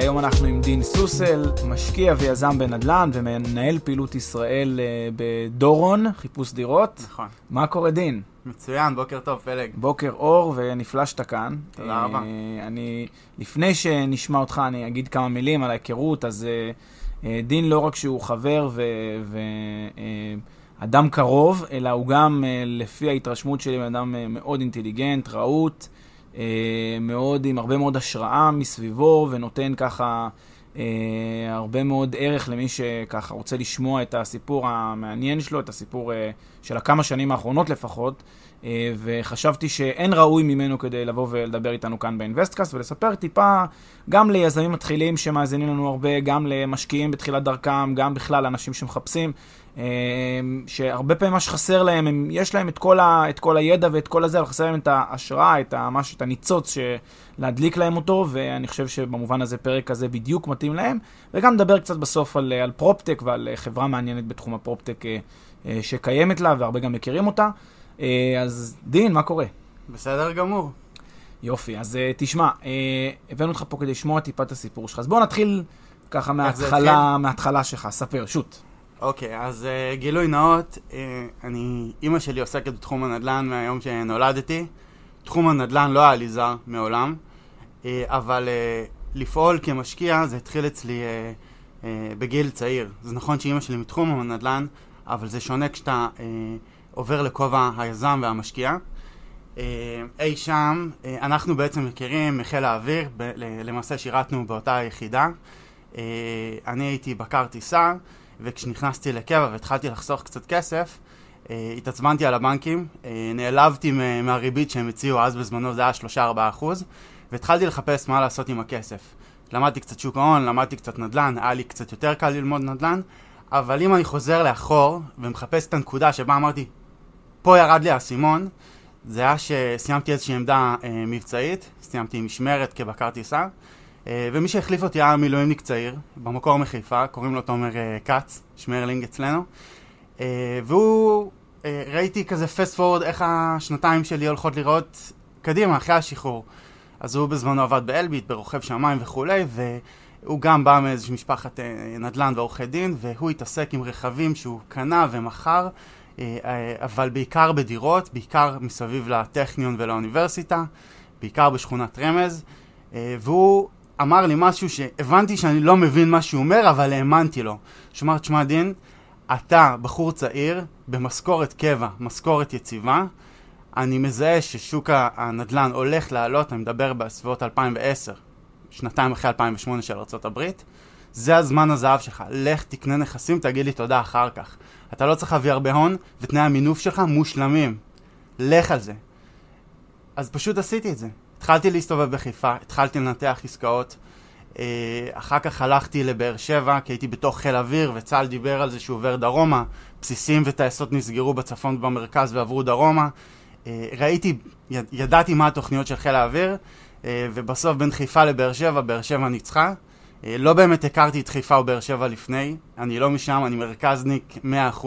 היום אנחנו עם דין סוסל, משקיע ויזם בנדל"ן ומנהל פעילות ישראל אה, בדורון, חיפוש דירות. נכון. מה קורה דין? מצוין, בוקר טוב, פלג. בוקר אור ונפלא שאתה כאן. תודה רבה. אה, אני, לפני שנשמע אותך, אני אגיד כמה מילים על ההיכרות. אז אה, דין לא רק שהוא חבר ואדם קרוב, אלא הוא גם, לפי ההתרשמות שלי, אדם מאוד אינטליגנט, רהוט, מאוד, עם הרבה מאוד השראה מסביבו, ונותן ככה אה, הרבה מאוד ערך למי שככה רוצה לשמוע את הסיפור המעניין שלו, את הסיפור אה, של הכמה שנים האחרונות לפחות. אה, וחשבתי שאין ראוי ממנו כדי לבוא ולדבר איתנו כאן באינווסטקאסט ולספר טיפה גם ליזמים מתחילים שמאזינים לנו הרבה, גם למשקיעים בתחילת דרכם, גם בכלל לאנשים שמחפשים, אה, שהרבה פעמים מה שחסר להם, הם, יש להם את כל, ה, את כל הידע ואת כל הזה, אבל חסר להם את ההשראה, את, ה, משהו, את הניצוץ להדליק להם אותו, ואני חושב שבמובן הזה פרק כזה בדיוק מתאים להם, וגם נדבר קצת בסוף על, על proptech ועל חברה מעניינת בתחום ה proptech אה, שקיימת לה, והרבה גם מכירים אותה. אז דין, מה קורה? בסדר גמור. יופי, אז תשמע, הבאנו אותך פה כדי לשמוע טיפה את הסיפור שלך, אז בוא נתחיל ככה מההתחלה, מההתחלה שלך, ספר, שוט. אוקיי, אז uh, גילוי נאות, uh, אני, אימא שלי עוסקת בתחום הנדל"ן מהיום שנולדתי. תחום הנדל"ן לא היה לי זר מעולם, uh, אבל uh, לפעול כמשקיע זה התחיל אצלי uh, uh, בגיל צעיר. זה נכון שאימא שלי מתחום הנדל"ן, אבל זה שונה כשאתה uh, עובר לכובע היזם והמשקיע. Uh, אי שם, uh, אנחנו בעצם מכירים מחיל האוויר, ב- למעשה שירתנו באותה יחידה. Uh, אני הייתי בקר טיסה. וכשנכנסתי לקבע והתחלתי לחסוך קצת כסף, אה, התעצבנתי על הבנקים, אה, נעלבתי מהריבית שהם הציעו, אז בזמנו זה היה 3-4 אחוז, והתחלתי לחפש מה לעשות עם הכסף. למדתי קצת שוק ההון, למדתי קצת נדל"ן, היה לי קצת יותר קל ללמוד נדל"ן, אבל אם אני חוזר לאחור ומחפש את הנקודה שבה אמרתי, פה ירד לי האסימון, זה היה שסיימתי איזושהי עמדה אה, מבצעית, סיימתי משמרת כבקר טיסה, ומי שהחליף אותי היה מילואימניק צעיר, במקור מחיפה, קוראים לו תומר אה, כץ, שמרלינג אצלנו. אה, והוא, ראיתי כזה פסט פורד איך השנתיים שלי הולכות לראות קדימה, אחרי השחרור. אז הוא בזמנו עבד באלביט, ברוכב שמיים וכולי, והוא גם בא מאיזושהי משפחת נדל"ן ועורכי דין, והוא התעסק עם רכבים שהוא קנה ומכר, אבל בעיקר בדירות, בעיקר מסביב לטכניון ולאוניברסיטה, בעיקר בשכונת רמז, והוא אמר לי משהו שהבנתי שאני לא מבין מה שהוא אומר, אבל האמנתי לו. שאמר, תשמע דין, אתה בחור צעיר, במשכורת קבע, משכורת יציבה, אני מזהה ששוק הנדל"ן הולך לעלות, אני מדבר בסביבות 2010, שנתיים אחרי 2008 של ארה"ב, זה הזמן הזהב שלך, לך תקנה נכסים, תגיד לי תודה אחר כך. אתה לא צריך להביא הרבה הון, ותנאי המינוף שלך מושלמים. לך על זה. אז פשוט עשיתי את זה. התחלתי להסתובב בחיפה, התחלתי לנתח עסקאות. אה, אחר כך הלכתי לבאר שבע, כי הייתי בתוך חיל אוויר, וצה"ל דיבר על זה שהוא עובר דרומה. בסיסים וטייסות נסגרו בצפון ובמרכז ועברו דרומה. אה, ראיתי, ידעתי מה התוכניות של חיל האוויר, אה, ובסוף בין חיפה לבאר שבע, באר שבע ניצחה. לא באמת הכרתי את חיפה ובאר שבע לפני, אני לא משם, אני מרכזניק 100%,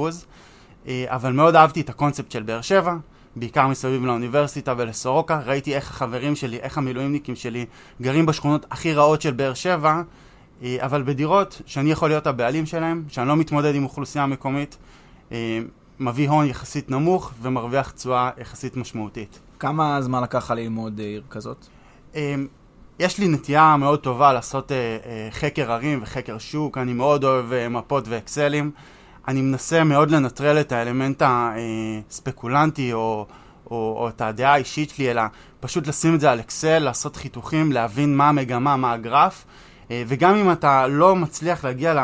אבל מאוד אהבתי את הקונספט של באר שבע. בעיקר מסביב לאוניברסיטה ולסורוקה, ראיתי איך החברים שלי, איך המילואימניקים שלי גרים בשכונות הכי רעות של באר שבע, אה, אבל בדירות שאני יכול להיות הבעלים שלהם, שאני לא מתמודד עם אוכלוסייה מקומית, אה, מביא הון יחסית נמוך ומרוויח תשואה יחסית משמעותית. כמה זמן לקח ללמוד אה, עיר כזאת? יש לי נטייה מאוד טובה לעשות חקר ערים וחקר שוק, אני מאוד אוהב מפות ואקסלים. אני מנסה מאוד לנטרל את האלמנט הספקולנטי או, או, או את הדעה האישית שלי, אלא פשוט לשים את זה על אקסל, לעשות חיתוכים, להבין מה המגמה, מה הגרף, אה, וגם אם אתה לא מצליח להגיע ל...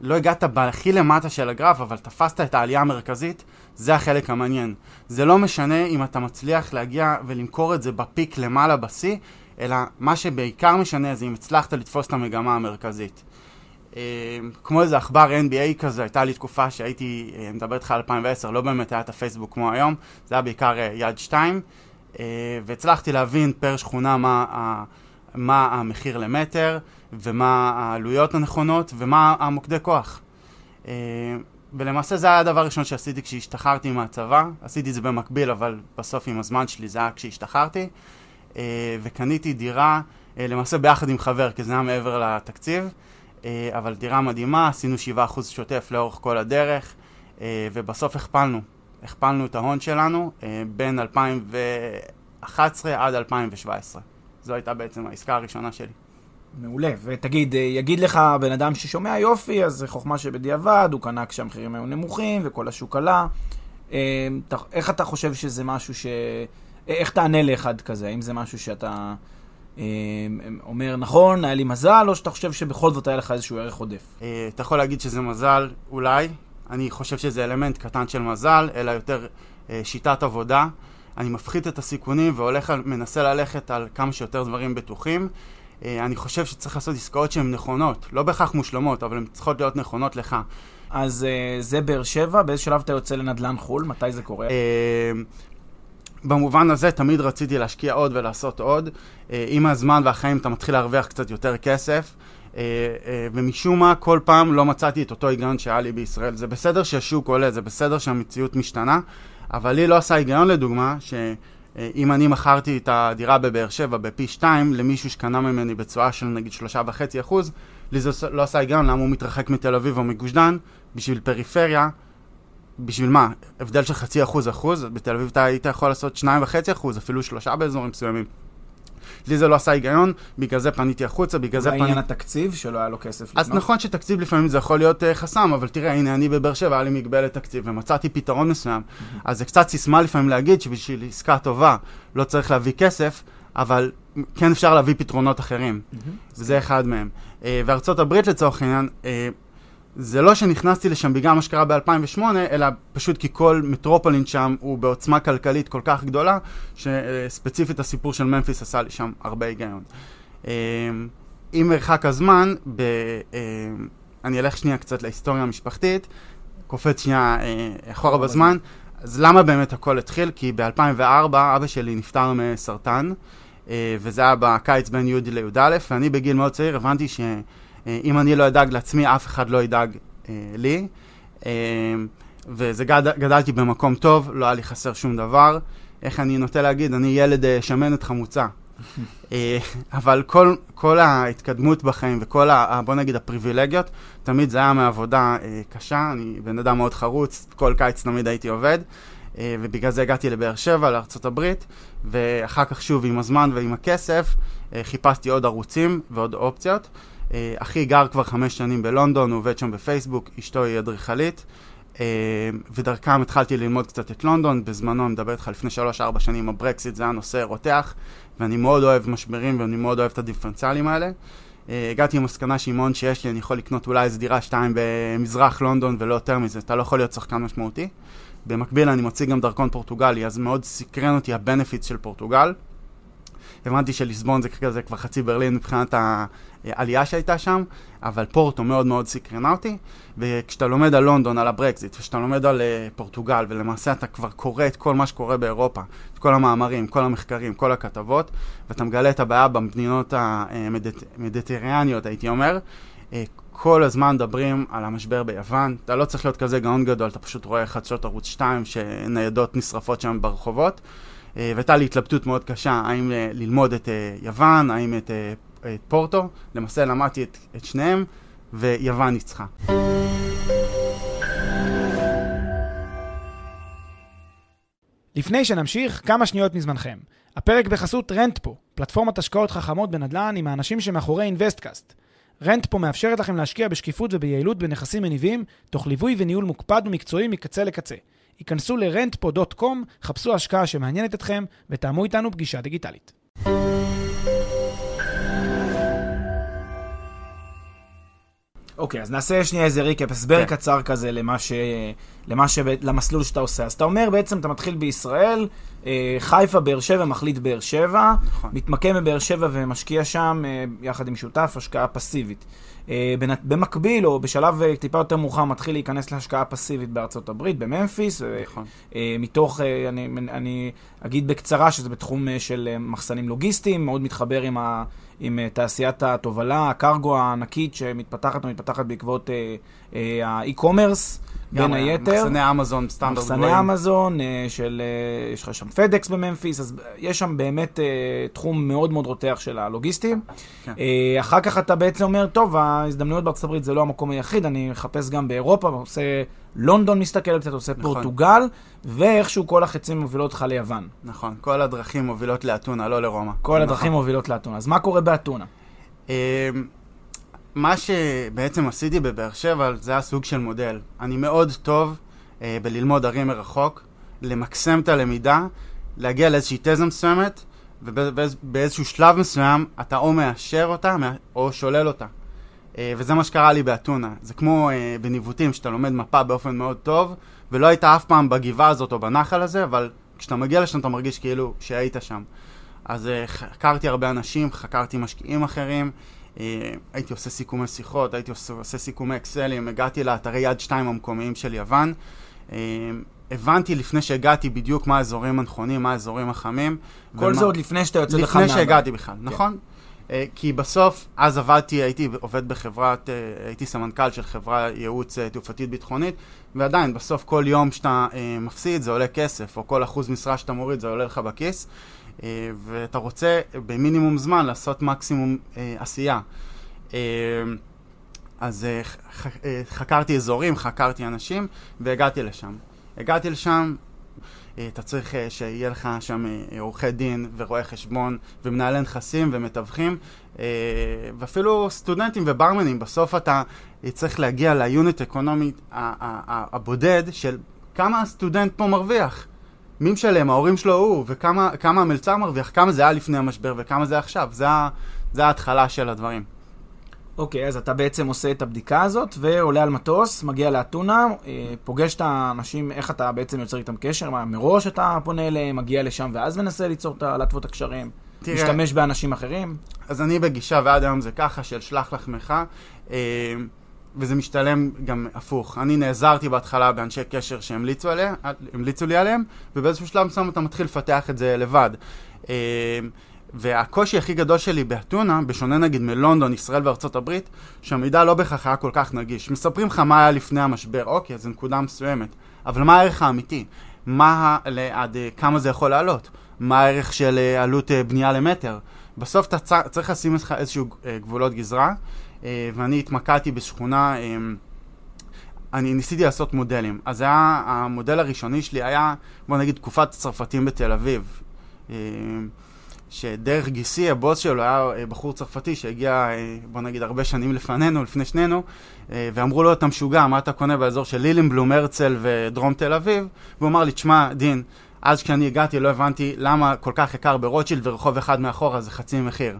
לא הגעת בהכי למטה של הגרף, אבל תפסת את העלייה המרכזית, זה החלק המעניין. זה לא משנה אם אתה מצליח להגיע ולמכור את זה בפיק למעלה בשיא, אלא מה שבעיקר משנה זה אם הצלחת לתפוס את המגמה המרכזית. אה, כמו איזה עכבר NBA כזה, הייתה לי תקופה שהייתי, אה, מדבר איתך על 2010, לא באמת היה את הפייסבוק כמו היום, זה היה בעיקר אה, יד 2, והצלחתי להבין פר שכונה מה, מה המחיר למטר, ומה העלויות הנכונות, ומה המוקדי כוח. ולמעשה זה היה הדבר הראשון שעשיתי כשהשתחררתי מהצבא, עשיתי את זה במקביל, אבל בסוף עם הזמן שלי זה היה כשהשתחררתי, וקניתי דירה למעשה ביחד עם חבר, כי זה היה מעבר לתקציב. אה, אבל דירה מדהימה, עשינו 7% שוטף לאורך כל הדרך, אה, ובסוף הכפלנו. הכפלנו את ההון שלנו אה, בין 2011 עד 2017. זו הייתה בעצם העסקה הראשונה שלי. מעולה. ותגיד, יגיד לך בן אדם ששומע יופי, אז זה חוכמה שבדיעבד, הוא קנה כשהמחירים היו נמוכים וכל השוק עלה. איך אתה חושב שזה משהו ש... איך תענה לאחד כזה? האם זה משהו שאתה... אה, אומר, נכון, היה לי מזל, או שאתה חושב שבכל זאת היה לך איזשהו ערך עודף? אה, אתה יכול להגיד שזה מזל, אולי. אני חושב שזה אלמנט קטן של מזל, אלא יותר אה, שיטת עבודה. אני מפחית את הסיכונים והולך, מנסה ללכת על כמה שיותר דברים בטוחים. אני חושב שצריך לעשות עסקאות שהן נכונות, לא בהכרח מושלמות, אבל הן צריכות להיות נכונות לך. אז זה באר שבע, באיזה שלב אתה יוצא לנדל"ן חו"ל? מתי זה קורה? במובן הזה תמיד רציתי להשקיע עוד ולעשות עוד. אה, עם הזמן והחיים אתה מתחיל להרוויח קצת יותר כסף. אה, אה, ומשום מה כל פעם לא מצאתי את אותו היגיון שהיה לי בישראל. זה בסדר שהשוק עולה, זה בסדר שהמציאות משתנה, אבל לי לא עשה היגיון לדוגמה, שאם אני מכרתי את הדירה בבאר שבע בפי 2 למישהו שקנה ממני בתשואה של נגיד 3.5 לי זה לא עשה היגיון למה הוא מתרחק מתל אביב או מגוש דן, בשביל פריפריה. בשביל מה? הבדל של חצי אחוז אחוז? בתל אביב אתה היית יכול לעשות שניים וחצי אחוז, אפילו שלושה באזורים מסוימים. לי זה לא עשה היגיון, בגלל זה פניתי החוצה, בגלל זה פניתי... בעניין התקציב, שלא היה לו כסף לקנות? אז נכון שתקציב לפעמים זה יכול להיות uh, חסם, אבל תראה, הנה, אני בבאר שבע, היה לי מגבלת תקציב, ומצאתי פתרון מסוים. אז זה קצת סיסמה לפעמים להגיד שבשביל עסקה טובה לא צריך להביא כסף, אבל כן אפשר להביא פתרונות אחרים. וזה אחד מהם. Uh, וארצות הברית לצורך העניין, uh, זה לא שנכנסתי לשם בגלל מה שקרה ב-2008, אלא פשוט כי כל מטרופולין שם הוא בעוצמה כלכלית כל כך גדולה, שספציפית הסיפור של ממפיס עשה לי שם הרבה היגיון. אמ, עם מרחק הזמן, ב, אמ, אני אלך שנייה קצת להיסטוריה המשפחתית, קופץ שנייה אה, אחורה בזמן. אז למה באמת הכל התחיל? כי ב-2004 אבא שלי נפטר מסרטן, אה, וזה היה בקיץ בין י' לי"א, ואני בגיל מאוד צעיר הבנתי ש... אה, אם אני לא אדאג לעצמי, אף אחד לא ידאג אה, לי. אה, וזה גד, גדלתי במקום טוב, לא היה לי חסר שום דבר. איך אני נוטה להגיד, אני ילד שמנת חמוצה. אבל כל, כל ההתקדמות בחיים וכל, ה, בוא נגיד, הפריבילגיות, תמיד זה היה מעבודה אה, קשה. אני בן אדם מאוד חרוץ, כל קיץ תמיד הייתי עובד. אה, ובגלל זה הגעתי לבאר שבע, לארה"ב, ואחר כך שוב עם הזמן ועם הכסף אה, חיפשתי עוד ערוצים ועוד אופציות. אחי גר כבר חמש שנים בלונדון, הוא עובד שם בפייסבוק, אשתו היא אדריכלית. אה, ודרכם התחלתי ללמוד קצת את לונדון, בזמנו, אני מדבר איתך לפני שלוש-ארבע שנים, הברקסיט זה היה נושא רותח, ואני מאוד אוהב משברים ואני מאוד אוהב את הדיפרנציאלים האלה. אה, הגעתי למסקנה שעם ההון שיש לי, אני יכול לקנות אולי איזה דירה שתיים במזרח לונדון ולא יותר מזה, אתה לא יכול להיות שחקן משמעותי. במקביל אני מוציא גם דרכון פורטוגלי, אז מאוד סקרן אותי הבנפיט של פורטוגל. הבנתי שליסבון זה כזה כבר חצי ברלין מבחינת העלייה שהייתה שם, אבל פורטו מאוד מאוד סקרנה אותי, וכשאתה לומד על לונדון, על הברקזיט, וכשאתה לומד על uh, פורטוגל, ולמעשה אתה כבר קורא את כל מה שקורה באירופה, את כל המאמרים, כל המחקרים, כל הכתבות, ואתה מגלה את הבעיה במדינות המדיטריאניות, הייתי אומר, uh, כל הזמן מדברים על המשבר ביוון, אתה לא צריך להיות כזה גאון גדול, אתה פשוט רואה חדשות ערוץ 2 שניידות נשרפות שם ברחובות. אה, והייתה לי התלבטות מאוד קשה, האם אה, ללמוד את אה, יוון, האם את, את פורטו. למעשה למדתי את, את שניהם, ויוון ניצחה. לפני שנמשיך, כמה שניות מזמנכם. הפרק בחסות רנטפו, פלטפורמת השקעות חכמות בנדל"ן עם האנשים שמאחורי אינווסטקאסט. רנטפו מאפשרת לכם להשקיע בשקיפות וביעילות בנכסים מניבים, תוך ליווי וניהול מוקפד ומקצועי מקצה לקצה. היכנסו ל-rentpo.com, חפשו השקעה שמעניינת אתכם ותאמו איתנו פגישה דיגיטלית. אוקיי, אז נעשה שנייה איזה recap, הסבר כן. קצר כזה למה ש... למה ש... למסלול שאתה עושה. אז אתה אומר בעצם, אתה מתחיל בישראל, אה, חיפה, באר שבע, מחליט באר שבע, נכון. מתמקם בבאר שבע ומשקיע שם אה, יחד עם שותף, השקעה פסיבית. אה, במקביל, או בשלב טיפה יותר מאוחר, מתחיל להיכנס להשקעה פסיבית בארצות הברית, בממפיס, נכון. מתוך, אני, אני אגיד בקצרה שזה בתחום של מחסנים לוגיסטיים, מאוד מתחבר עם, ה, עם אה, תעשיית התובלה, הקרגו הענקית שמתפתחת ומתפתחת בעקבות אה, אה, האי-קומרס, בין היתר. מחסני אמזון סטנדרט מחסני אמזון, אה, של, אה, יש לך שם פדקס בממפיס, אז יש שם באמת אה, תחום מאוד מאוד רותח של הלוגיסטים. כן. אחר כך אתה בעצם אומר, טוב, ההזדמנויות בארצות הברית זה לא המקום היחיד, אני מחפש גם באירופה, עושה לונדון מסתכל קצת, עושה נכון. פורטוגל, ואיכשהו כל החצים מובילות אותך ליוון. נכון, כל הדרכים מובילות לאתונה, לא לרומא. כל נכון. הדרכים מובילות לאתונה. אז מה קורה באתונה? מה שבעצם עשיתי בבאר שבע זה היה סוג של מודל. אני מאוד טוב אה, בללמוד ערים מרחוק, למקסם את הלמידה, להגיע לאיזושהי תזה מסוימת, ובאיזשהו שלב מסוים אתה או מאשר אותה או שולל אותה. אה, וזה מה שקרה לי באתונה. זה כמו אה, בניווטים, שאתה לומד מפה באופן מאוד טוב, ולא היית אף פעם בגבעה הזאת או בנחל הזה, אבל כשאתה מגיע לשם אתה מרגיש כאילו שהיית שם. אז אה, חקרתי הרבה אנשים, חקרתי משקיעים אחרים, הייתי עושה סיכומי שיחות, הייתי עושה, עושה סיכומי אקסלים, הגעתי לאתרי יד שתיים המקומיים של יוון. אה, הבנתי לפני שהגעתי בדיוק מה האזורים הנכונים, מה האזורים החמים. כל ומה- זה עוד לפני שאתה יוצא לך לפני מהבית. שהגעתי בכלל, נכון? אה, כי בסוף, אז עבדתי, הייתי עובד בחברת, אה, הייתי סמנכ"ל של חברה ייעוץ אה, תעופתית ביטחונית, ועדיין, בסוף כל יום שאתה אה, מפסיד זה עולה כסף, או כל אחוז משרה שאתה מוריד זה עולה לך בכיס, אה, ואתה רוצה במינימום זמן לעשות מקסימום אה, עשייה. אה, אז אה, אה, חקרתי אזורים, חקרתי אנשים, והגעתי לשם. הגעתי לשם, אה, אתה צריך אה, שיהיה לך שם אה, עורכי דין ורואי חשבון ומנהלי נכסים ומתווכים אה, ואפילו סטודנטים וברמנים. בסוף אתה אה, צריך להגיע ליוניט אקונומי הבודד של כמה הסטודנט פה מרוויח. מי משלם? ההורים שלו הוא, וכמה כמה המלצר מרוויח, כמה זה היה לפני המשבר וכמה זה עכשיו. זה, זה ההתחלה של הדברים. אוקיי, אז אתה בעצם עושה את הבדיקה הזאת, ועולה על מטוס, מגיע לאתונה, אה, פוגש את האנשים, איך אתה בעצם יוצר איתם קשר, מה, מראש אתה פונה אליהם, מגיע לשם, ואז מנסה ליצור את. להתוות הקשרים, תראה, משתמש באנשים אחרים. אז אני בגישה, ועד היום זה ככה, של שלח לחמך, אה, וזה משתלם גם הפוך. אני נעזרתי בהתחלה באנשי קשר שהמליצו עליה, לי עליהם, ובאיזשהו שלב מסוים אתה מתחיל לפתח את זה לבד. אה, והקושי הכי גדול שלי באתונה, בשונה נגיד מלונדון, ישראל וארצות הברית, שהמידע לא בהכרח היה כל כך נגיש. מספרים לך מה היה לפני המשבר, אוקיי, זו נקודה מסוימת, אבל מה הערך האמיתי? מה, עד אה, כמה זה יכול לעלות? מה הערך של אה, עלות בנייה למטר? בסוף אתה צריך לשים לך איזשהו גבולות גזרה, ואני התמקדתי בשכונה, אה, אני ניסיתי לעשות מודלים. אז היה, המודל הראשוני שלי היה, בוא נגיד, תקופת הצרפתים בתל אביב. אה, שדרך גיסי, הבוס שלו היה אה, בחור צרפתי שהגיע, אה, בוא נגיד, הרבה שנים לפנינו, לפני שנינו, אה, ואמרו לו, אתה משוגע, מה אתה קונה באזור של לילינבלום, הרצל ודרום תל אביב? והוא אמר לי, תשמע, דין, אז כשאני הגעתי לא הבנתי למה כל כך יקר ברוטשילד ורחוב אחד מאחורה זה חצי מחיר.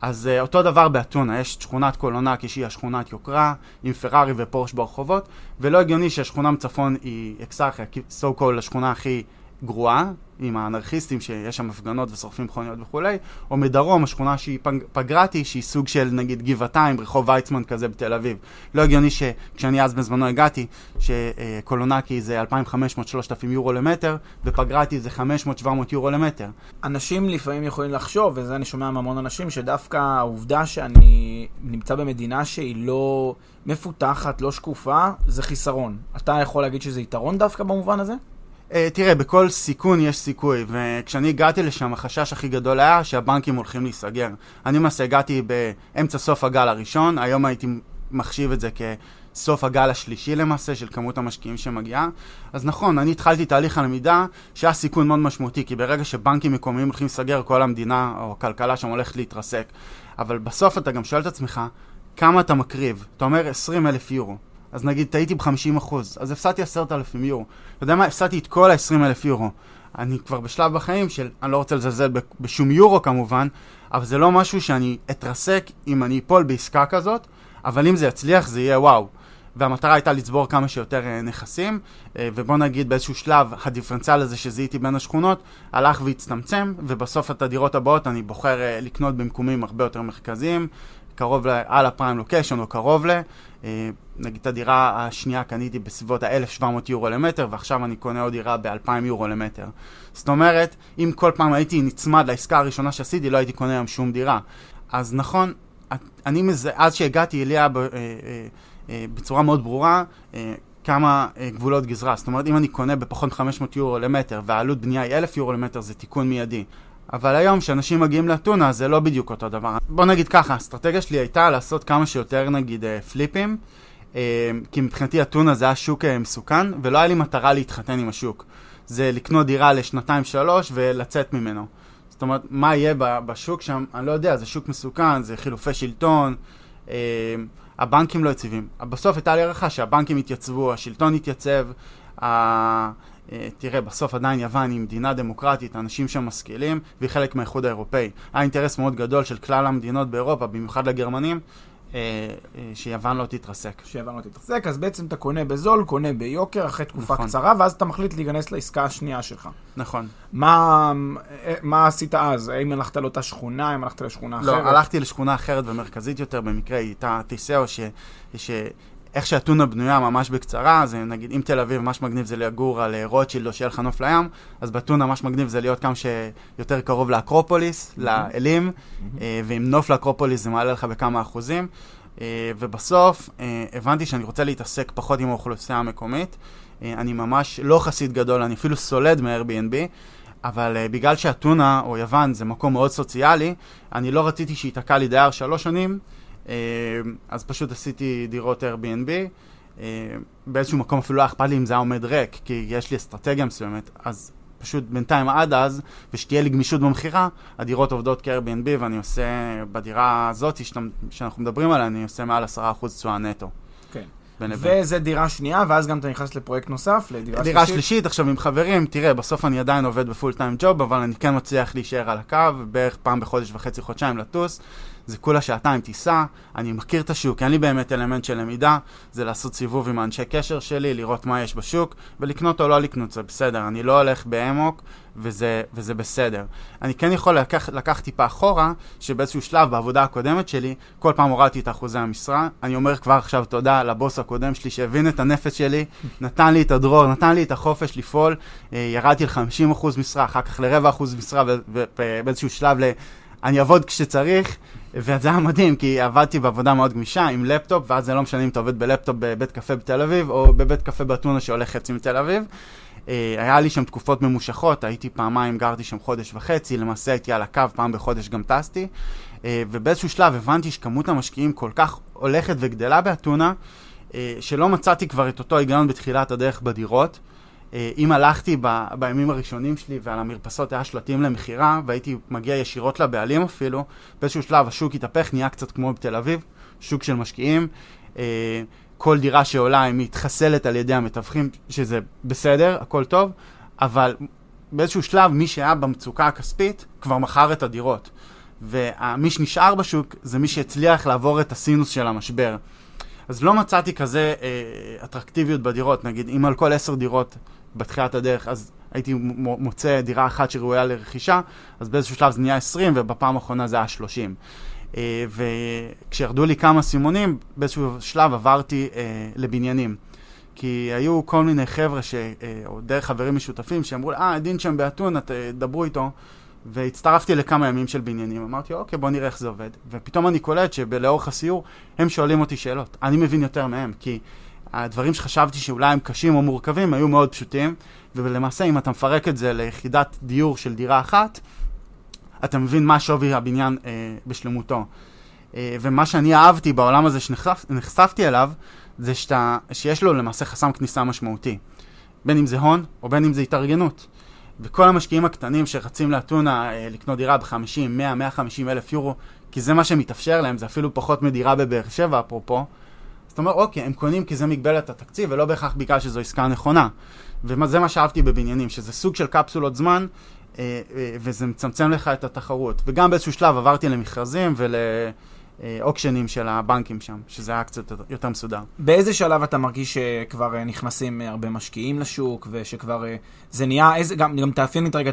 אז uh, אותו דבר באתונה, יש שכונת קולונקי שהיא השכונת יוקרה, עם פרארי ופורש ברחובות, ולא הגיוני שהשכונה מצפון היא אקסרכיה, so called השכונה הכי גרועה, עם האנרכיסטים שיש שם הפגנות ושורפים מכוניות וכולי, או מדרום, השכונה שהיא פג, פגרטי, שהיא סוג של נגיד גבעתיים, רחוב ויצמן כזה בתל אביב. לא הגיוני שכשאני אז בזמנו הגעתי, שקולונקי זה 2,500-3,000 יורו למטר, ופגרטי זה 500-700 יורו למטר. אנשים לפעמים יכולים לחשוב, וזה אני שומע מהמון אנשים, שדווקא העובדה שאני נמצא במדינה שהיא לא מפותחת, לא שקופה, זה חיסרון. אתה יכול להגיד שזה יתרון דווקא במובן הזה? Uh, תראה, בכל סיכון יש סיכוי, וכשאני הגעתי לשם, החשש הכי גדול היה שהבנקים הולכים להיסגר. אני למעשה הגעתי באמצע סוף הגל הראשון, היום הייתי מחשיב את זה כסוף הגל השלישי למעשה, של כמות המשקיעים שמגיעה. אז נכון, אני התחלתי תהליך הלמידה שהיה סיכון מאוד משמעותי, כי ברגע שבנקים מקומיים הולכים להיסגר, כל המדינה או הכלכלה שם הולכת להתרסק. אבל בסוף אתה גם שואל את עצמך, כמה אתה מקריב? אתה אומר 20 אלף יורו. אז נגיד טעיתי ב-50%, אז הפסדתי 10,000 יורו. אתה יודע מה? הפסדתי את כל ה-20,000 יורו. אני כבר בשלב בחיים של, אני לא רוצה לזלזל בשום יורו כמובן, אבל זה לא משהו שאני אתרסק אם אני אפול בעסקה כזאת, אבל אם זה יצליח זה יהיה וואו. והמטרה הייתה לצבור כמה שיותר אה, נכסים, אה, ובוא נגיד באיזשהו שלב הדיפרנציאל הזה שזיהיתי בין השכונות הלך והצטמצם, ובסוף את הדירות הבאות אני בוחר אה, לקנות במקומים הרבה יותר מרכזיים, קרוב על הפריים לוקיישן או קרוב ל... נגיד את הדירה השנייה קניתי בסביבות ה-1,700 יורו למטר, ועכשיו אני קונה עוד דירה ב-2,000 יורו למטר. זאת אומרת, אם כל פעם הייתי נצמד לעסקה הראשונה שעשיתי, לא הייתי קונה היום שום דירה. אז נכון, אני מזה, אז שהגעתי אליה ב, אה, אה, אה, בצורה מאוד ברורה, אה, כמה אה, גבולות גזרה. זאת אומרת, אם אני קונה בפחות מ-500 יורו למטר והעלות בנייה היא 1,000 יורו למטר, זה תיקון מיידי. אבל היום, כשאנשים מגיעים לאתונה, זה לא בדיוק אותו דבר. בוא נגיד ככה, האסטרטגיה שלי הייתה לעשות כמה שיותר, נגיד, אה, פליפים, אה, כי מבחינתי אתונה זה היה שוק אה, מסוכן, ולא היה לי מטרה להתחתן עם השוק. זה לקנות דירה לשנתיים-שלוש ולצאת ממנו. זאת אומרת, מה יהיה בשוק שם, אני לא יודע, זה שוק מסוכן, זה חילופי שלטון, הבנקים לא יציבים. בסוף הייתה לי הערכה שהבנקים יתייצבו, השלטון יתייצב, ה... אה, תראה, בסוף עדיין יוון היא מדינה דמוקרטית, אנשים שם משכילים, והיא חלק מהאיחוד האירופאי. היה אינטרס מאוד גדול של כלל המדינות באירופה, במיוחד לגרמנים, אה, אה, שיוון לא תתרסק. שיוון לא תתרסק, אז בעצם אתה קונה בזול, קונה ביוקר אחרי תקופה נכון. קצרה, ואז אתה מחליט להיכנס לעסקה השנייה שלך. נכון. מה, אה, מה עשית אז? האם הלכת לאותה שכונה, האם הלכת לשכונה לא, אחרת? לא, הלכתי לשכונה אחרת ומרכזית יותר, במקרה היא הייתה טיסאו, ש... ש... איך שאתונה בנויה ממש בקצרה, זה נגיד אם תל אביב ממש מגניב זה לגור על רוטשילד או שיהיה לך נוף לים, אז באתונה ממש מגניב זה להיות כמה שיותר קרוב לאקרופוליס, mm-hmm. לאלים, mm-hmm. ועם נוף לאקרופוליס זה מעלה לך בכמה אחוזים. אה, ובסוף אה, הבנתי שאני רוצה להתעסק פחות עם האוכלוסייה המקומית. אה, אני ממש לא חסיד גדול, אני אפילו סולד מ-Airbnb, אבל בגלל שאתונה או יוון זה מקום מאוד סוציאלי, אני לא רציתי שייתקע לי דייר שלוש שנים, אז פשוט עשיתי דירות Airbnb. באיזשהו מקום אפילו לא אכפת לי אם זה היה עומד ריק, כי יש לי אסטרטגיה מסוימת, אז פשוט בינתיים עד אז, ושתהיה לי גמישות במכירה, הדירות עובדות כ-Airbnb, ואני עושה, בדירה הזאת שאנחנו מדברים עליה, אני עושה מעל 10% תשואה נטו. כן. וזה דירה שנייה, ואז גם אתה נכנס לפרויקט נוסף, לדירה שלישית. דירה שלישית, עכשיו עם חברים, תראה, בסוף אני עדיין עובד בפול טיים ג'וב, אבל אני כן מצליח להישאר על הקו, בערך פעם בחודש וחצי, חודשיים לטוס. זה כולה שעתיים טיסה, אני מכיר את השוק, אין לי באמת אלמנט של למידה, זה לעשות סיבוב עם האנשי קשר שלי, לראות מה יש בשוק, ולקנות או לא לקנות, זה בסדר, אני לא הולך באמוק, וזה, וזה בסדר. אני כן יכול לקח, לקח טיפה אחורה, שבאיזשהו שלב בעבודה הקודמת שלי, כל פעם הורדתי את אחוזי המשרה. אני אומר כבר עכשיו תודה לבוס הקודם שלי שהבין את הנפש שלי, נתן לי את הדרור, נתן לי את החופש לפעול, אה, ירדתי ל-50% משרה, אחר כך לרבע אחוז משרה, ובאיזשהו שלב ל... אני אעבוד כשצריך, וזה היה מדהים, כי עבדתי בעבודה מאוד גמישה עם לפטופ, ואז זה לא משנה אם אתה עובד בלפטופ בבית קפה בתל אביב, או בבית קפה באתונה שעולה חצי מתל אביב. אה, היה לי שם תקופות ממושכות, הייתי פעמיים, גרתי שם חודש וחצי, למעשה הייתי על הקו, פעם בחודש גם טסתי, אה, ובאיזשהו שלב הבנתי שכמות המשקיעים כל כך הולכת וגדלה באתונה, אה, שלא מצאתי כבר את אותו היגיון בתחילת הדרך בדירות. אם הלכתי ב, בימים הראשונים שלי ועל המרפסות היה שלטים למכירה והייתי מגיע ישירות לבעלים אפילו, באיזשהו שלב השוק התהפך, נהיה קצת כמו בתל אביב, שוק של משקיעים. כל דירה שעולה היא מתחסלת על ידי המתווכים, שזה בסדר, הכל טוב, אבל באיזשהו שלב מי שהיה במצוקה הכספית כבר מכר את הדירות. ומי שנשאר בשוק זה מי שהצליח לעבור את הסינוס של המשבר. אז לא מצאתי כזה אה, אטרקטיביות בדירות, נגיד אם על כל עשר דירות בתחילת הדרך, אז הייתי מוצא דירה אחת שראויה לרכישה, אז באיזשהו שלב זה נהיה 20 ובפעם האחרונה זה היה 30. אה, וכשירדו לי כמה סימונים, באיזשהו שלב עברתי אה, לבניינים. כי היו כל מיני חבר'ה, ש... אה, או דרך חברים משותפים, שאמרו אה, דין שם באתונה, תדברו איתו. והצטרפתי לכמה ימים של בניינים. אמרתי, אוקיי, בוא נראה איך זה עובד. ופתאום אני קולט שלאורך הסיור, הם שואלים אותי שאלות. אני מבין יותר מהם, כי הדברים שחשבתי שאולי הם קשים או מורכבים, היו מאוד פשוטים. ולמעשה, אם אתה מפרק את זה ליחידת דיור של דירה אחת, אתה מבין מה שווי הבניין אה, בשלמותו. אה, ומה שאני אהבתי בעולם הזה שנחשפתי אליו, זה שאתה, שיש לו למעשה חסם כניסה משמעותי. בין אם זה הון, או בין אם זה התארגנות. וכל המשקיעים הקטנים שרצים לאתונה אה, לקנות דירה ב-50, 100, 150 אלף יורו, כי זה מה שמתאפשר להם, זה אפילו פחות מדירה בבאר שבע, אפרופו, אז אתה אומר, אוקיי, הם קונים כי זה מגבלת התקציב, ולא בהכרח בגלל שזו עסקה נכונה. וזה מה שאהבתי בבניינים, שזה סוג של קפסולות זמן, אה, אה, וזה מצמצם לך את התחרות. וגם באיזשהו שלב עברתי למכרזים ולאוקשנים של הבנקים שם, שזה היה קצת יותר מסודר. באיזה שלב אתה מרגיש שכבר אה, נכנסים הרבה משקיעים לשוק, ושכבר זה נהיה, איזה, גם, גם תאפיין לי רגע,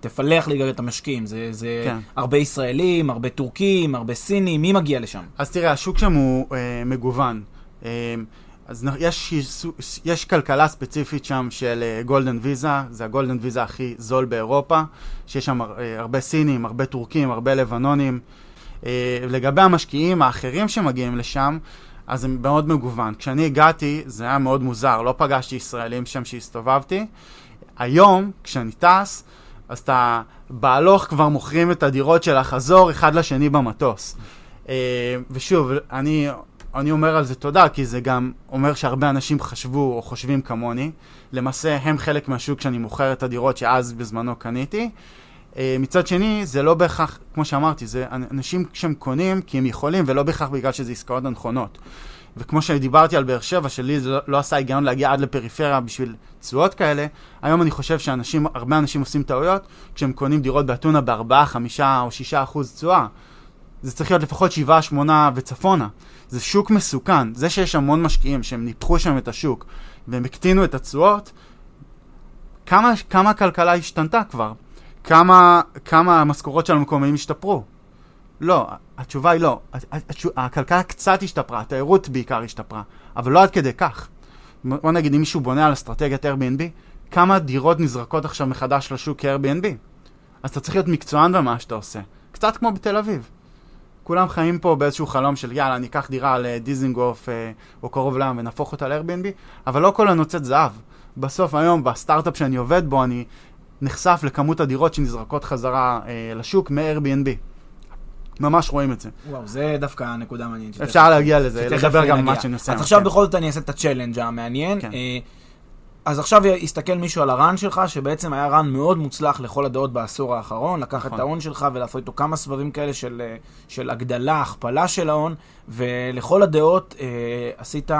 תפלח לי רגע את המשקיעים. זה, זה כן. הרבה ישראלים, הרבה טורקים, הרבה סינים, מי מגיע לשם? אז תראה, השוק שם הוא אה, מגוון. אה, אז יש, יש כלכלה ספציפית שם של גולדן ויזה, זה הגולדן ויזה הכי זול באירופה, שיש שם uh, הרבה סינים, הרבה טורקים, הרבה לבנונים. Uh, לגבי המשקיעים האחרים שמגיעים לשם, אז זה מאוד מגוון. כשאני הגעתי, זה היה מאוד מוזר, לא פגשתי ישראלים שם שהסתובבתי. היום, כשאני טס, אז אתה בהלוך כבר מוכרים את הדירות של החזור אחד לשני במטוס. ושוב, אני אני אומר על זה תודה, כי זה גם אומר שהרבה אנשים חשבו או חושבים כמוני. למעשה, הם חלק מהשוק שאני מוכר את הדירות שאז בזמנו קניתי. Uh, מצד שני, זה לא בהכרח, כמו שאמרתי, זה אנשים שהם קונים כי הם יכולים, ולא בהכרח בגלל שזה עסקאות הנכונות. וכמו שדיברתי על באר שבע, שלי זה לא, לא עשה היגיון להגיע עד לפריפריה בשביל תשואות כאלה, היום אני חושב שאנשים, הרבה אנשים עושים טעויות כשהם קונים דירות באתונה ב-4, 5 או 6 אחוז תשואה. זה צריך להיות לפחות 7, 8 וצפונה. זה שוק מסוכן. זה שיש המון משקיעים שהם ניפחו שם את השוק והם הקטינו את התשואות, כמה, כמה הכלכלה השתנתה כבר? כמה, כמה המשכורות של המקומיים השתפרו? לא, התשובה היא לא. הכלכלה קצת השתפרה, התיירות בעיקר השתפרה, אבל לא עד כדי כך. בוא נגיד, אם מישהו בונה על אסטרטגיית Airbnb, כמה דירות נזרקות עכשיו מחדש לשוק כ-Airbnb? אז אתה צריך להיות מקצוען במה שאתה עושה. קצת כמו בתל אביב. כולם חיים פה באיזשהו חלום של יאללה, אני אקח דירה לדיזינגוף אה, או קרוב לים ונהפוך אותה ל-Airbnb, אבל לא כל הנוצאת זהב. בסוף היום, בסטארט-אפ שאני עובד בו, אני נחשף לכמות הדירות שנזרקות חזרה אה, לשוק מ-Airbnb. ממש רואים את זה. וואו, זה דווקא נקודה מעניינת. אפשר להגיע לזה, לדבר גם מה שאני עושה. אז עכשיו כן. בכל זאת אני אעשה את הצ'לנג' המעניין. כן. אז עכשיו יסתכל מישהו על הרן שלך, שבעצם היה רן מאוד מוצלח לכל הדעות בעשור האחרון, לקח נכון. את ההון שלך ולעשות איתו כמה סבבים כאלה של, אה, של הגדלה, הכפלה של ההון, ולכל הדעות אה, עשית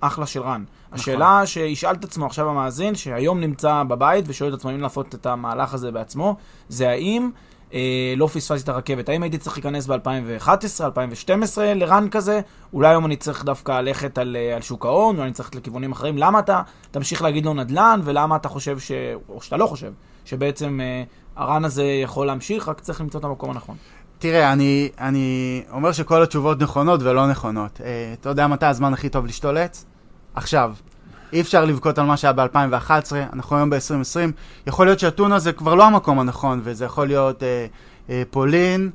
אחלה של רן. נכון. השאלה שישאל את עצמו עכשיו המאזין, שהיום נמצא בבית ושואל את עצמו אם לעשות את המהלך הזה בעצמו, זה האם אה, לא פספסתי את הרכבת. האם הייתי צריך להיכנס ב-2011, 2012 לרן כזה? אולי היום אני צריך דווקא ללכת על, אה, על שוק ההון, או אני צריך לכיוונים אחרים. למה אתה תמשיך להגיד לו נדל"ן, ולמה אתה חושב ש... או שאתה לא חושב, שבעצם אה, הרן הזה יכול להמשיך, רק צריך למצוא את המקום הנכון. תראה, אני, אני אומר שכל התשובות נכונות ולא נכונות. אה, אתה יודע מתי הזמן הכי טוב לשתול עץ? עכשיו. אי אפשר לבכות על מה שהיה ב-2011, אנחנו היום ב-2020. יכול להיות שאתונה זה כבר לא המקום הנכון, וזה יכול להיות אה, אה, פולין,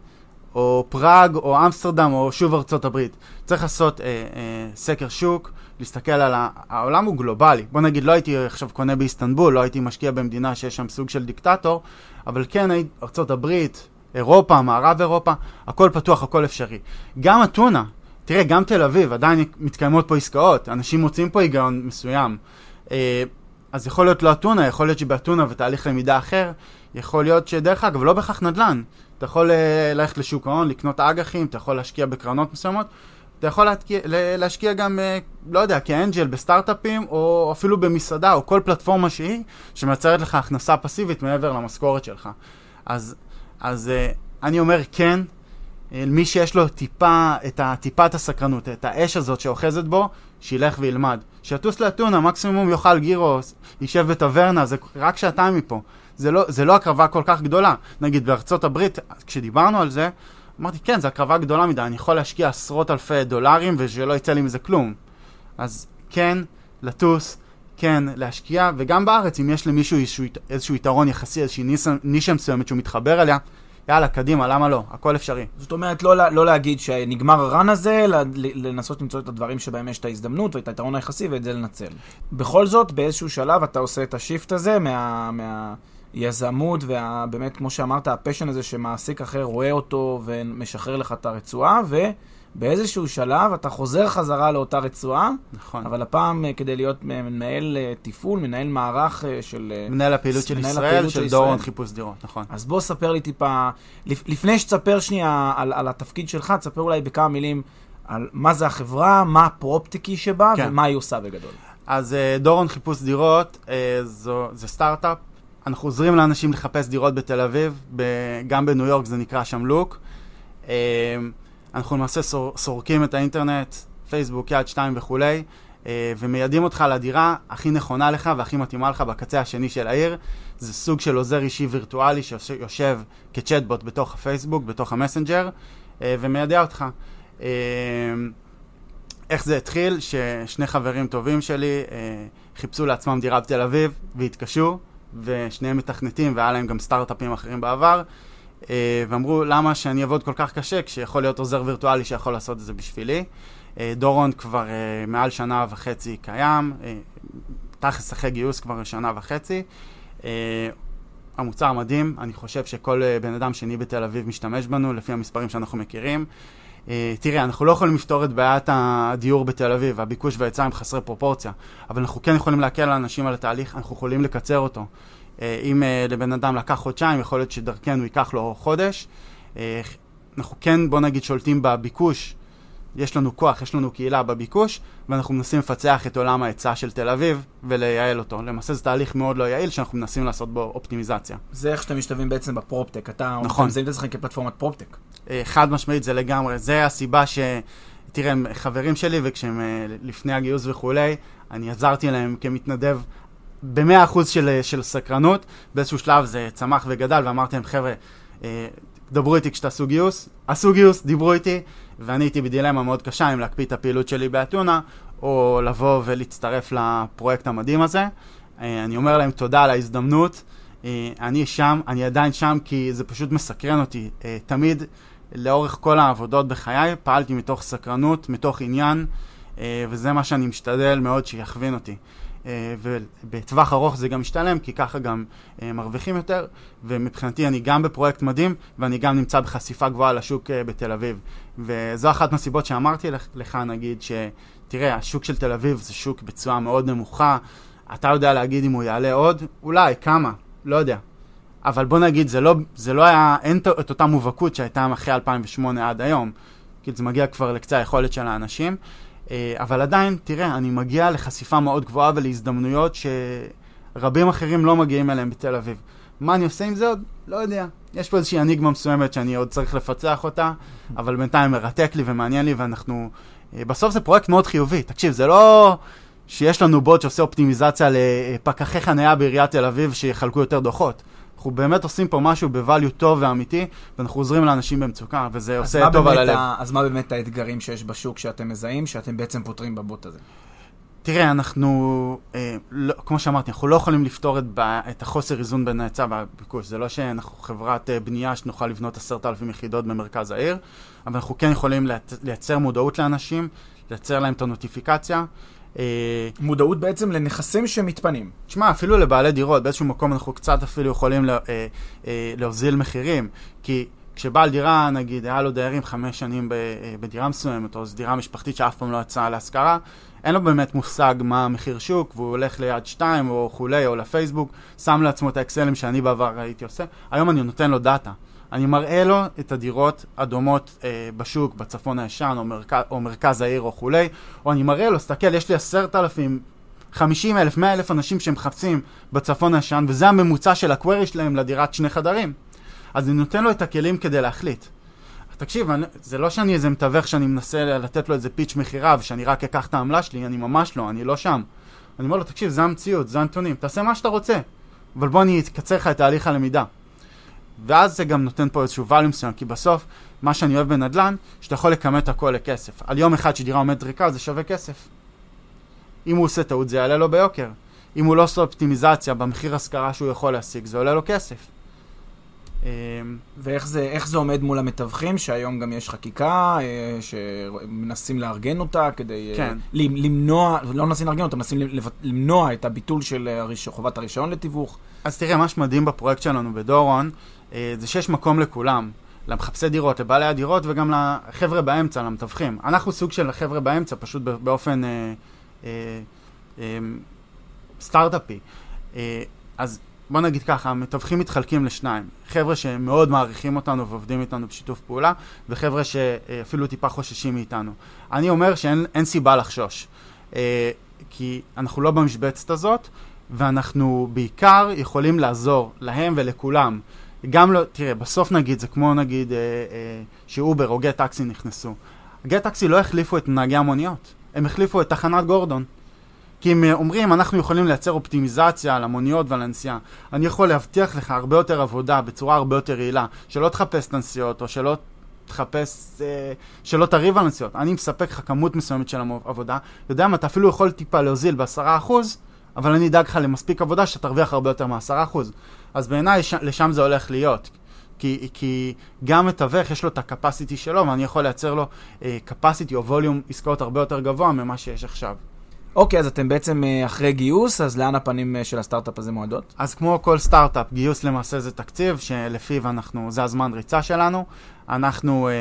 או פראג, או אמסטרדם, או שוב ארצות הברית. צריך לעשות אה, אה, סקר שוק, להסתכל על ה... העולם הוא גלובלי. בוא נגיד, לא הייתי עכשיו קונה באיסטנבול, לא הייתי משקיע במדינה שיש שם סוג של דיקטטור, אבל כן, ארצות הברית, אירופה, מערב אירופה, הכל פתוח, הכל אפשרי. גם אתונה, תראה, גם תל אביב, עדיין מתקיימות פה עסקאות, אנשים מוצאים פה היגיון מסוים. אה, אז יכול להיות לא אתונה, יכול להיות שבאתונה ותהליך למידה אחר, יכול להיות שדרך אגב, לא בהכרח נדל"ן. אתה יכול אה, ללכת לשוק ההון, לקנות אג"חים, אתה יכול להשקיע בקרנות מסוימות, אתה יכול להשקיע, להשקיע גם, אה, לא יודע, כאנג'ל בסטארט-אפים, או אפילו במסעדה, או כל פלטפורמה שהיא, שמייצרת לך הכנסה פסיבית מעבר למשכורת שלך. אז, אז אני אומר כן, מי שיש לו טיפה, את טיפת הסקרנות, את האש הזאת שאוחזת בו, שילך וילמד. שיטוס לאתונה, מקסימום יאכל גירוס, יישב בטברנה, זה רק שעתיים מפה. זה לא, זה לא הקרבה כל כך גדולה. נגיד בארצות הברית, כשדיברנו על זה, אמרתי, כן, זו הקרבה גדולה מדי, אני יכול להשקיע עשרות אלפי דולרים ושלא יצא לי מזה כלום. אז כן, לטוס, כן, להשקיע, וגם בארץ, אם יש למישהו איזשהו, איזשהו יתרון יחסי, איזושהי נישה מסוימת שהוא מתחבר אליה, יאללה, קדימה, למה לא? הכל אפשרי. זאת אומרת, לא, לא להגיד שנגמר הרן הזה, לנסות למצוא את הדברים שבהם יש את ההזדמנות ואת היתרון היחסי ואת זה לנצל. בכל זאת, באיזשהו שלב אתה עושה את ה shift הזה מה... מה... יזמות, ובאמת, כמו שאמרת, ה passion הזה שמעסיק אחר רואה אותו ומשחרר לך את הרצועה, ו... באיזשהו שלב אתה חוזר חזרה לאותה רצועה, נכון. אבל הפעם אה, כדי להיות מנהל אה, תפעול, מנהל מערך אה, של... מנהל הפעילות של מנהל ישראל, הפעילות של, של דורון חיפוש דירות, נכון. אז בוא ספר לי טיפה, לפני שתספר שנייה על, על התפקיד שלך, תספר אולי בכמה מילים על מה זה החברה, מה הפרופטיקי שבה, כן. ומה היא עושה בגדול. אז אה, דורון חיפוש דירות, אה, זו, זה סטארט-אפ. אנחנו עוזרים לאנשים לחפש דירות בתל אביב, גם בניו יורק זה נקרא שם לוק. אנחנו למעשה סור, סורקים את האינטרנט, פייסבוק, יד שתיים וכולי, אה, ומיידים אותך לדירה הכי נכונה לך והכי מתאימה לך בקצה השני של העיר. זה סוג של עוזר אישי וירטואלי שיושב כצ'טבוט בתוך הפייסבוק, בתוך המסנג'ר, אה, ומיידע אותך. אה, איך זה התחיל? ששני חברים טובים שלי חיפשו לעצמם דירה בתל אביב והתקשו, ושניהם מתכנתים והיה להם גם סטארט-אפים אחרים בעבר, ואמרו למה שאני אעבוד כל כך קשה כשיכול להיות עוזר וירטואלי שיכול לעשות את זה בשבילי. אה, דורון כבר אה, מעל שנה וחצי קיים, אה, תכלס אחרי גיוס כבר שנה וחצי. אה, המוצר מדהים, אני חושב שכל אה, בן אדם שני בתל אביב משתמש בנו, לפי המספרים שאנחנו מכירים. אה, תראה, אנחנו לא יכולים לפתור את בעיית הדיור בתל אביב, הביקוש וההיצע הם חסרי פרופורציה, אבל אנחנו כן יכולים להקל על אנשים על התהליך, אנחנו יכולים לקצר אותו. אה, אם אה, לבן אדם לקח חודשיים, יכול להיות שדרכנו ייקח לו חודש. אה, אנחנו כן, בוא נגיד, שולטים בביקוש. יש לנו כוח, יש לנו קהילה בביקוש, ואנחנו מנסים לפצח את עולם ההיצע של תל אביב ולייעל אותו. למעשה זה תהליך מאוד לא יעיל שאנחנו מנסים לעשות בו אופטימיזציה. זה איך שאתם משתלבים בעצם בפרופטק. אתה נכון. מזהים את עצמכם כפלטפורמת פרופטק. חד משמעית זה לגמרי, זה הסיבה ש... תראה, הם חברים שלי וכשהם לפני הגיוס וכולי, אני עזרתי להם כמתנדב במאה אחוז של, של סקרנות, באיזשהו שלב זה צמח וגדל ואמרתי להם, חבר'ה, אה, דברו איתי כשתעשו גיוס, עשו גיוס, דיברו איתי, ואני הייתי בדילמה מאוד קשה אם להקפיא את הפעילות שלי באתונה, או לבוא ולהצטרף לפרויקט המדהים הזה. אה, אני אומר להם תודה על ההזדמנות, אה, אני שם, אני עדיין שם כי זה פשוט מסקרן אותי. אה, תמיד, לאורך כל העבודות בחיי, פעלתי מתוך סקרנות, מתוך עניין, אה, וזה מה שאני משתדל מאוד שיכווין אותי. אה, ובטווח ארוך זה גם משתלם, כי ככה גם אה, מרוויחים יותר, ומבחינתי אני גם בפרויקט מדהים, ואני גם נמצא בחשיפה גבוהה לשוק אה, בתל אביב. וזו אחת מהסיבות שאמרתי לך, נגיד, שתראה, השוק של תל אביב זה שוק בתשואה מאוד נמוכה, אתה יודע להגיד אם הוא יעלה עוד? אולי, כמה? לא יודע. אבל בוא נגיד, זה לא, זה לא היה, אין את- אותה מובהקות שהייתה אחרי 2008 עד היום. כאילו זה מגיע כבר לקצה היכולת של האנשים. אה, אבל עדיין, תראה, אני מגיע לחשיפה מאוד גבוהה ולהזדמנויות שרבים אחרים לא מגיעים אליהם בתל אביב. מה אני עושה עם זה עוד? לא יודע. יש פה איזושהי אניגמה מסוימת שאני עוד צריך לפצח אותה, אבל בינתיים מרתק לי ומעניין לי, ואנחנו... אה, בסוף זה פרויקט מאוד חיובי. תקשיב, זה לא שיש לנו בוט שעושה אופטימיזציה לפקחי חניה בעיריית תל אביב שיחלקו יותר דוחות. אנחנו באמת עושים פה משהו בvalue טוב ואמיתי, ואנחנו עוזרים לאנשים במצוקה, וזה עושה טוב על הלב. ה- אז מה באמת האתגרים שיש בשוק שאתם מזהים, שאתם בעצם פותרים בבוט הזה? תראה, אנחנו, אה, לא, כמו שאמרתי, אנחנו לא יכולים לפתור את, ב, את החוסר איזון בין ההיצע והביקוש. זה לא שאנחנו חברת אה, בנייה שנוכל לבנות עשרת אלפים יחידות במרכז העיר, אבל אנחנו כן יכולים לייצ- לייצר מודעות לאנשים, לייצר להם את הנוטיפיקציה. אה, מודעות בעצם לנכסים שמתפנים. תשמע, אפילו לבעלי דירות, באיזשהו מקום אנחנו קצת אפילו יכולים לה, אה, אה, להוזיל מחירים, כי כשבעל דירה, נגיד, היה לו דיירים חמש שנים ב, אה, בדירה מסוימת, או זו דירה משפחתית שאף פעם לא יצאה להשכרה, אין לו באמת מושג מה המחיר שוק, והוא הולך ליד שתיים, או כולי, או לפייסבוק, שם לעצמו את האקסלים שאני בעבר הייתי עושה. היום אני נותן לו דאטה. אני מראה לו את הדירות הדומות אה, בשוק, בצפון הישן, או, מרכז, או מרכז העיר, או כולי, או אני מראה לו, סתכל, יש לי עשרת אלפים 50 אלף, 100 אלף אנשים שמחפשים בצפון הישן, וזה הממוצע של הקווירי שלהם לדירת שני חדרים. אז אני נותן לו את הכלים כדי להחליט. תקשיב, אני, זה לא שאני איזה מתווך שאני מנסה לתת לו איזה פיץ' מכירה ושאני רק אקח את העמלה שלי, אני ממש לא, אני לא שם. אני אומר לו, תקשיב, זה המציאות, זה הנתונים, תעשה מה שאתה רוצה, אבל בוא אני אקצר לך את תהליך הלמידה. ואז זה גם נותן פה איזשהו value מסוים, כי בסוף, מה שאני אוהב בנדל"ן, שאתה יכול לכמת הכל לכסף. על יום אחד שדירה עומדת ריקה, זה שווה כסף. אם הוא עושה טעות, זה יעלה לו ביוקר. אם הוא לא עושה אופטימיזציה במחיר השכרה שהוא יכול להשיג, זה עולה לו כסף. אמ, ואיך זה, זה עומד מול המתווכים, שהיום גם יש חקיקה, אה, שמנסים לארגן אותה כדי אה, כן. למ- למנוע, לא מנסים לארגן אותה, מנסים למנוע את הביטול של הריש- חובת הרישיון לתיווך. אז תראה, מה שמדהים בפרויקט שלנו בדורון, אה, זה שיש מקום לכולם. למחפשי דירות, לבעלי הדירות וגם לחבר'ה באמצע, למתווכים. אנחנו סוג של חבר'ה באמצע, פשוט באופן אה, אה, אה, סטארט-אפי. אה, אז בוא נגיד ככה, המתווכים מתחלקים לשניים. חבר'ה שמאוד מעריכים אותנו ועובדים איתנו בשיתוף פעולה, וחבר'ה שאפילו טיפה חוששים מאיתנו. אני אומר שאין סיבה לחשוש, אה, כי אנחנו לא במשבצת הזאת, ואנחנו בעיקר יכולים לעזור להם ולכולם. גם לא, תראה, בסוף נגיד, זה כמו נגיד אה, אה, שאובר או גט טקסי נכנסו. גט טקסי לא החליפו את נהגי המוניות, הם החליפו את תחנת גורדון. כי הם אומרים, אנחנו יכולים לייצר אופטימיזציה על המוניות ועל הנסיעה. אני יכול להבטיח לך הרבה יותר עבודה בצורה הרבה יותר יעילה, שלא תחפש את הנסיעות, או שלא תחפש, אה, שלא תריב על הנסיעות. אני מספק לך כמות מסוימת של עבודה, יודע מה, אתה אפילו יכול טיפה להוזיל בעשרה אחוז, אבל אני אדאג לך למספיק עבודה שתרוויח הרבה יותר מעשרה אחוז. אז בעיניי לשם זה הולך להיות. כי, כי גם מתווך יש לו את הקפסיטי שלו, ואני יכול לייצר לו קפסיטי אה, או ווליום עסקאות הרבה יותר גבוה ממה שיש עכשיו. אוקיי, אז אתם בעצם אה, אחרי גיוס, אז לאן הפנים אה, של הסטארט-אפ הזה מועדות? אז כמו כל סטארט-אפ, גיוס למעשה זה תקציב שלפיו אנחנו, זה הזמן ריצה שלנו. אנחנו אה,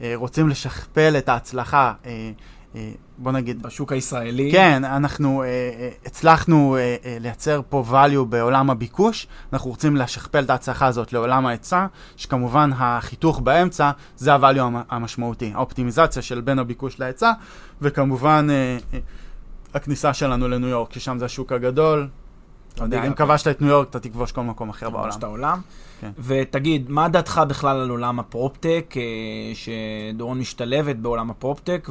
אה, רוצים לשכפל את ההצלחה אה, בוא נגיד... בשוק הישראלי. כן, אנחנו uh, הצלחנו uh, uh, לייצר פה value בעולם הביקוש, אנחנו רוצים לשכפל את ההצלחה הזאת לעולם ההיצע, שכמובן החיתוך באמצע זה ה-value המשמעותי, האופטימיזציה של בין הביקוש להיצע, וכמובן הכניסה שלנו לניו יורק, ששם זה השוק הגדול. אם כבשת את ניו יורק, אתה תכבוש כל מקום אחר בעולם. כבשת העולם. כן. ותגיד, מה דעתך בכלל על עולם הפרופטק, שדורון משתלבת בעולם הפרופטק,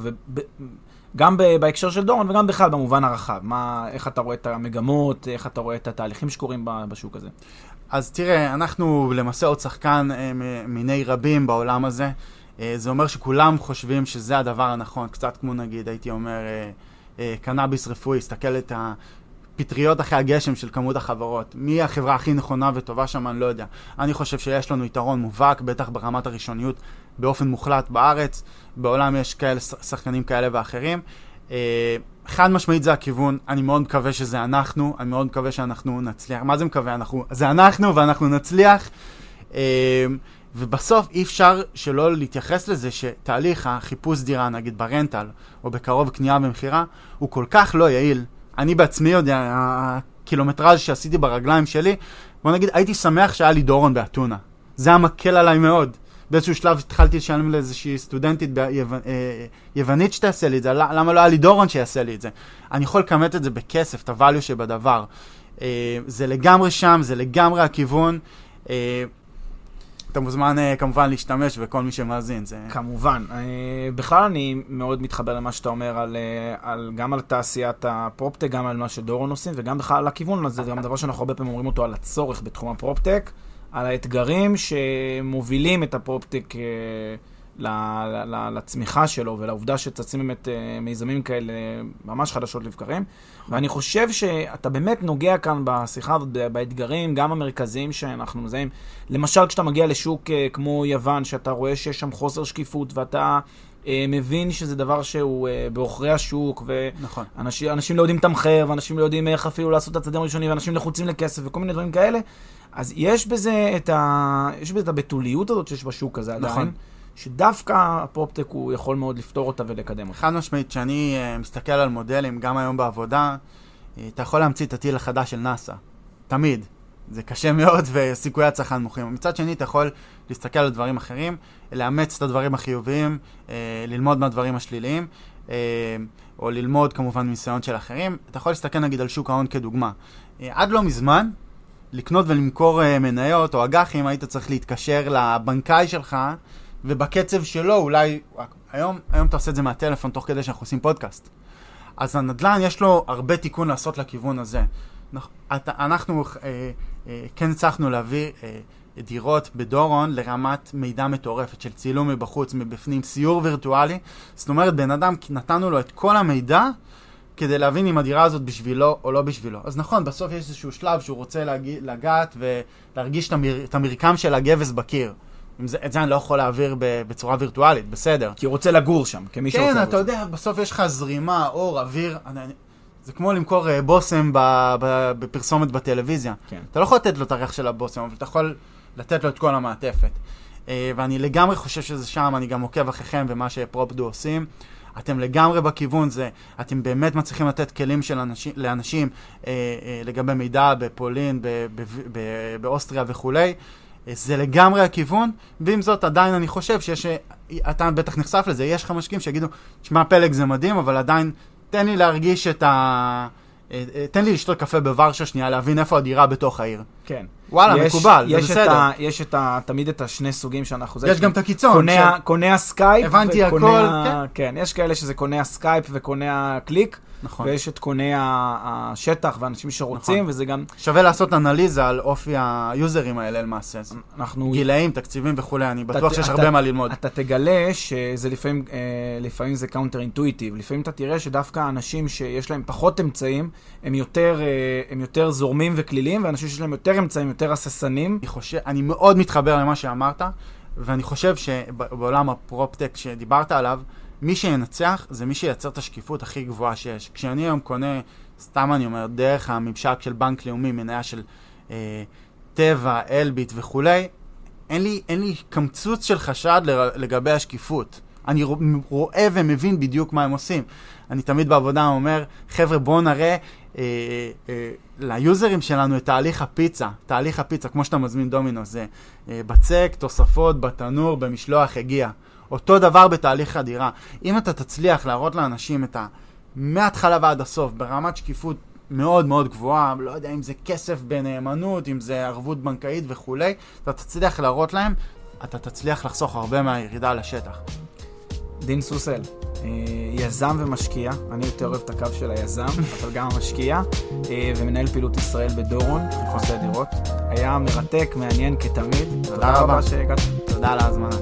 גם בהקשר של דורון וגם בכלל במובן הרחב. מה, איך אתה רואה את המגמות, איך אתה רואה את התהליכים שקורים בשוק הזה? אז תראה, אנחנו למעשה עוד שחקן אה, מיני רבים בעולם הזה. אה, זה אומר שכולם חושבים שזה הדבר הנכון, קצת כמו נגיד, הייתי אומר, אה, קנאביס רפואי, הסתכל את הפטריות אחרי הגשם של כמות החברות. מי החברה הכי נכונה וטובה שם, אני לא יודע. אני חושב שיש לנו יתרון מובהק, בטח ברמת הראשוניות, באופן מוחלט בארץ. בעולם יש כאלה שחקנים כאלה ואחרים. אה, חד משמעית זה הכיוון, אני מאוד מקווה שזה אנחנו, אני מאוד מקווה שאנחנו נצליח. מה זה מקווה? אנחנו, זה אנחנו ואנחנו נצליח. אה, ובסוף אי אפשר שלא להתייחס לזה שתהליך החיפוש דירה, נגיד ברנטל, או בקרוב קנייה ומכירה, הוא כל כך לא יעיל. אני בעצמי יודע, הקילומטראז' שעשיתי ברגליים שלי, בוא נגיד, הייתי שמח שהיה לי דורון באתונה. זה היה מקל עליי מאוד. באיזשהו שלב התחלתי לשלם לאיזושהי סטודנטית אה, שתעשה לי את זה, למה לא היה לי דורון שיעשה לי את זה? אני יכול לכמת את זה בכסף, את הvalue שבדבר. אה, זה לגמרי שם, זה לגמרי הכיוון. אה, אתה מוזמן כמובן להשתמש וכל מי שמאזין. זה... כמובן. בכלל אני מאוד מתחבר למה שאתה אומר על, על, גם על תעשיית הפרופטק, גם על מה שדורון עושים, וגם בכלל על הכיוון הזה, זה גם דבר שאנחנו הרבה פעמים אומרים אותו על הצורך בתחום הפרופטק. על האתגרים שמובילים את הפרופטק אה, לצמיחה שלו ולעובדה שצצים באמת אה, מיזמים כאלה ממש חדשות לבקרים. ואני חושב שאתה באמת נוגע כאן בשיחה הזאת באתגרים, גם המרכזיים שאנחנו מזהים. למשל, כשאתה מגיע לשוק אה, כמו יוון, שאתה רואה שיש שם חוסר שקיפות ואתה... מבין שזה דבר שהוא בעוכרי השוק, ואנשים נכון. לא יודעים לתמחר, ואנשים לא יודעים איך אפילו לעשות את הצדדים הראשונים, ואנשים לחוצים לכסף וכל מיני דברים כאלה. אז יש בזה את, ה... יש בזה את הבתוליות הזאת שיש בשוק הזה עדיין. שדווקא הפרופטק הוא יכול מאוד לפתור אותה ולקדם אותה. חד משמעית, כשאני uh, מסתכל על מודלים, גם היום בעבודה, uh, אתה יכול להמציא את הטיל החדש של נאסא. תמיד. זה קשה מאוד וסיכויי הצלחה נמוכים. מצד שני, אתה יכול להסתכל על דברים אחרים, לאמץ את הדברים החיוביים, uh, ללמוד מהדברים השליליים, או ללמוד כמובן מניסיון של אחרים. אתה יכול להסתכל נגיד על שוק ההון כדוגמה. עד לא מזמן, לקנות ולמכור מניות או אג"חים, היית צריך להתקשר לבנקאי שלך, ובקצב שלו אולי... היום, היום אתה עושה את זה מהטלפון תוך כדי שאנחנו עושים פודקאסט. אז הנדל"ן יש לו הרבה תיקון לעשות לכיוון הזה. אנחנו uh, uh, כן הצלחנו להביא uh, דירות בדורון לרמת מידע מטורפת של צילום מבחוץ, מבפנים, סיור וירטואלי. זאת אומרת, בן אדם, נתנו לו את כל המידע כדי להבין אם הדירה הזאת בשבילו או לא בשבילו. אז נכון, בסוף יש איזשהו שלב שהוא רוצה להג... לגעת ולהרגיש את, המר... את המרקם של הגבס בקיר. זה, את זה אני לא יכול להעביר בצורה וירטואלית, בסדר. כי הוא רוצה לגור שם, כמי כן, שרוצה לגור. כן, אתה יודע, בסוף יש לך זרימה, אור, אוויר. אני, זה כמו למכור uh, בושם ב, ב, בפרסומת בטלוויזיה. כן. אתה לא יכול לתת לו את הריח של הבושם, אבל אתה יכול לתת לו את כל המעטפת. Uh, ואני לגמרי חושב שזה שם, אני גם עוקב אחריכם ומה שפרופדו עושים. אתם לגמרי בכיוון זה, אתם באמת מצליחים לתת כלים של אנשים, לאנשים אה, אה, לגבי מידע בפולין, ב, ב, ב, באוסטריה וכולי. אה, זה לגמרי הכיוון, ועם זאת עדיין אני חושב שיש, אה, אתה בטח נחשף לזה, יש לך משקיעים שיגידו, שמע פלג זה מדהים, אבל עדיין תן לי להרגיש את ה... אה, תן לי לשתות קפה בוורשה שנייה, להבין איפה הדירה בתוך העיר. כן. וואלה, יש, מקובל, יש זה את בסדר. ה, יש את ה, תמיד את השני סוגים שאנחנו... זה יש גם את הקיצון. קונה, ש- קונה הסקייפ, הבנתי וקונה הכל, ה- כן, יש כאלה שזה קונה הסקייפ וקונה הקליק, נכון. ויש את קונה ה- השטח ואנשים שרוצים, נכון. וזה גם, שווה לעשות אנליזה על אופי היוזרים האלה למעשה. אנחנו... גילאים, תקציבים וכולי, אני אתה- בטוח שיש אתה- הרבה מה ללמוד. אתה תגלה שזה לפעמים, אה, לפעמים זה counter intuitive. לפעמים אתה תראה שדווקא האנשים שיש להם פחות אמצעים, הם יותר, אה, הם יותר זורמים וקלילים, ואנשים שיש להם יותר אמצעים, יותר הססנים. אני חושב, אני מאוד מתחבר למה שאמרת, ואני חושב שבעולם ה proptech שדיברת עליו, מי שינצח זה מי שייצר את השקיפות הכי גבוהה שיש. כשאני היום קונה, סתם אני אומר, דרך הממשק של בנק לאומי, מניה של אה, טבע, אלביט וכולי, אין לי, אין לי קמצוץ של חשד לגבי השקיפות. אני רוא- רואה ומבין בדיוק מה הם עושים. אני תמיד בעבודה אומר, חבר'ה, בואו נראה אה, אה, ליוזרים שלנו את תהליך הפיצה. תהליך הפיצה, כמו שאתה מזמין דומינו, זה אה, בצק, תוספות, בתנור, במשלוח, הגיע. אותו דבר בתהליך הדירה. אם אתה תצליח להראות לאנשים את ה... מההתחלה ועד הסוף, ברמת שקיפות מאוד מאוד גבוהה, לא יודע אם זה כסף בנאמנות, אם זה ערבות בנקאית וכולי, אתה תצליח להראות להם, אתה תצליח לחסוך הרבה מהירידה לשטח. דין סוסל, אה, יזם ומשקיע, אני יותר אוהב את הקו של היזם, אבל גם המשקיע, אה, ומנהל פעילות ישראל בדורון, חיפושי דירות. היה מרתק, מעניין כתמיד. תודה רבה. שהגעת. תודה על ההזמנה.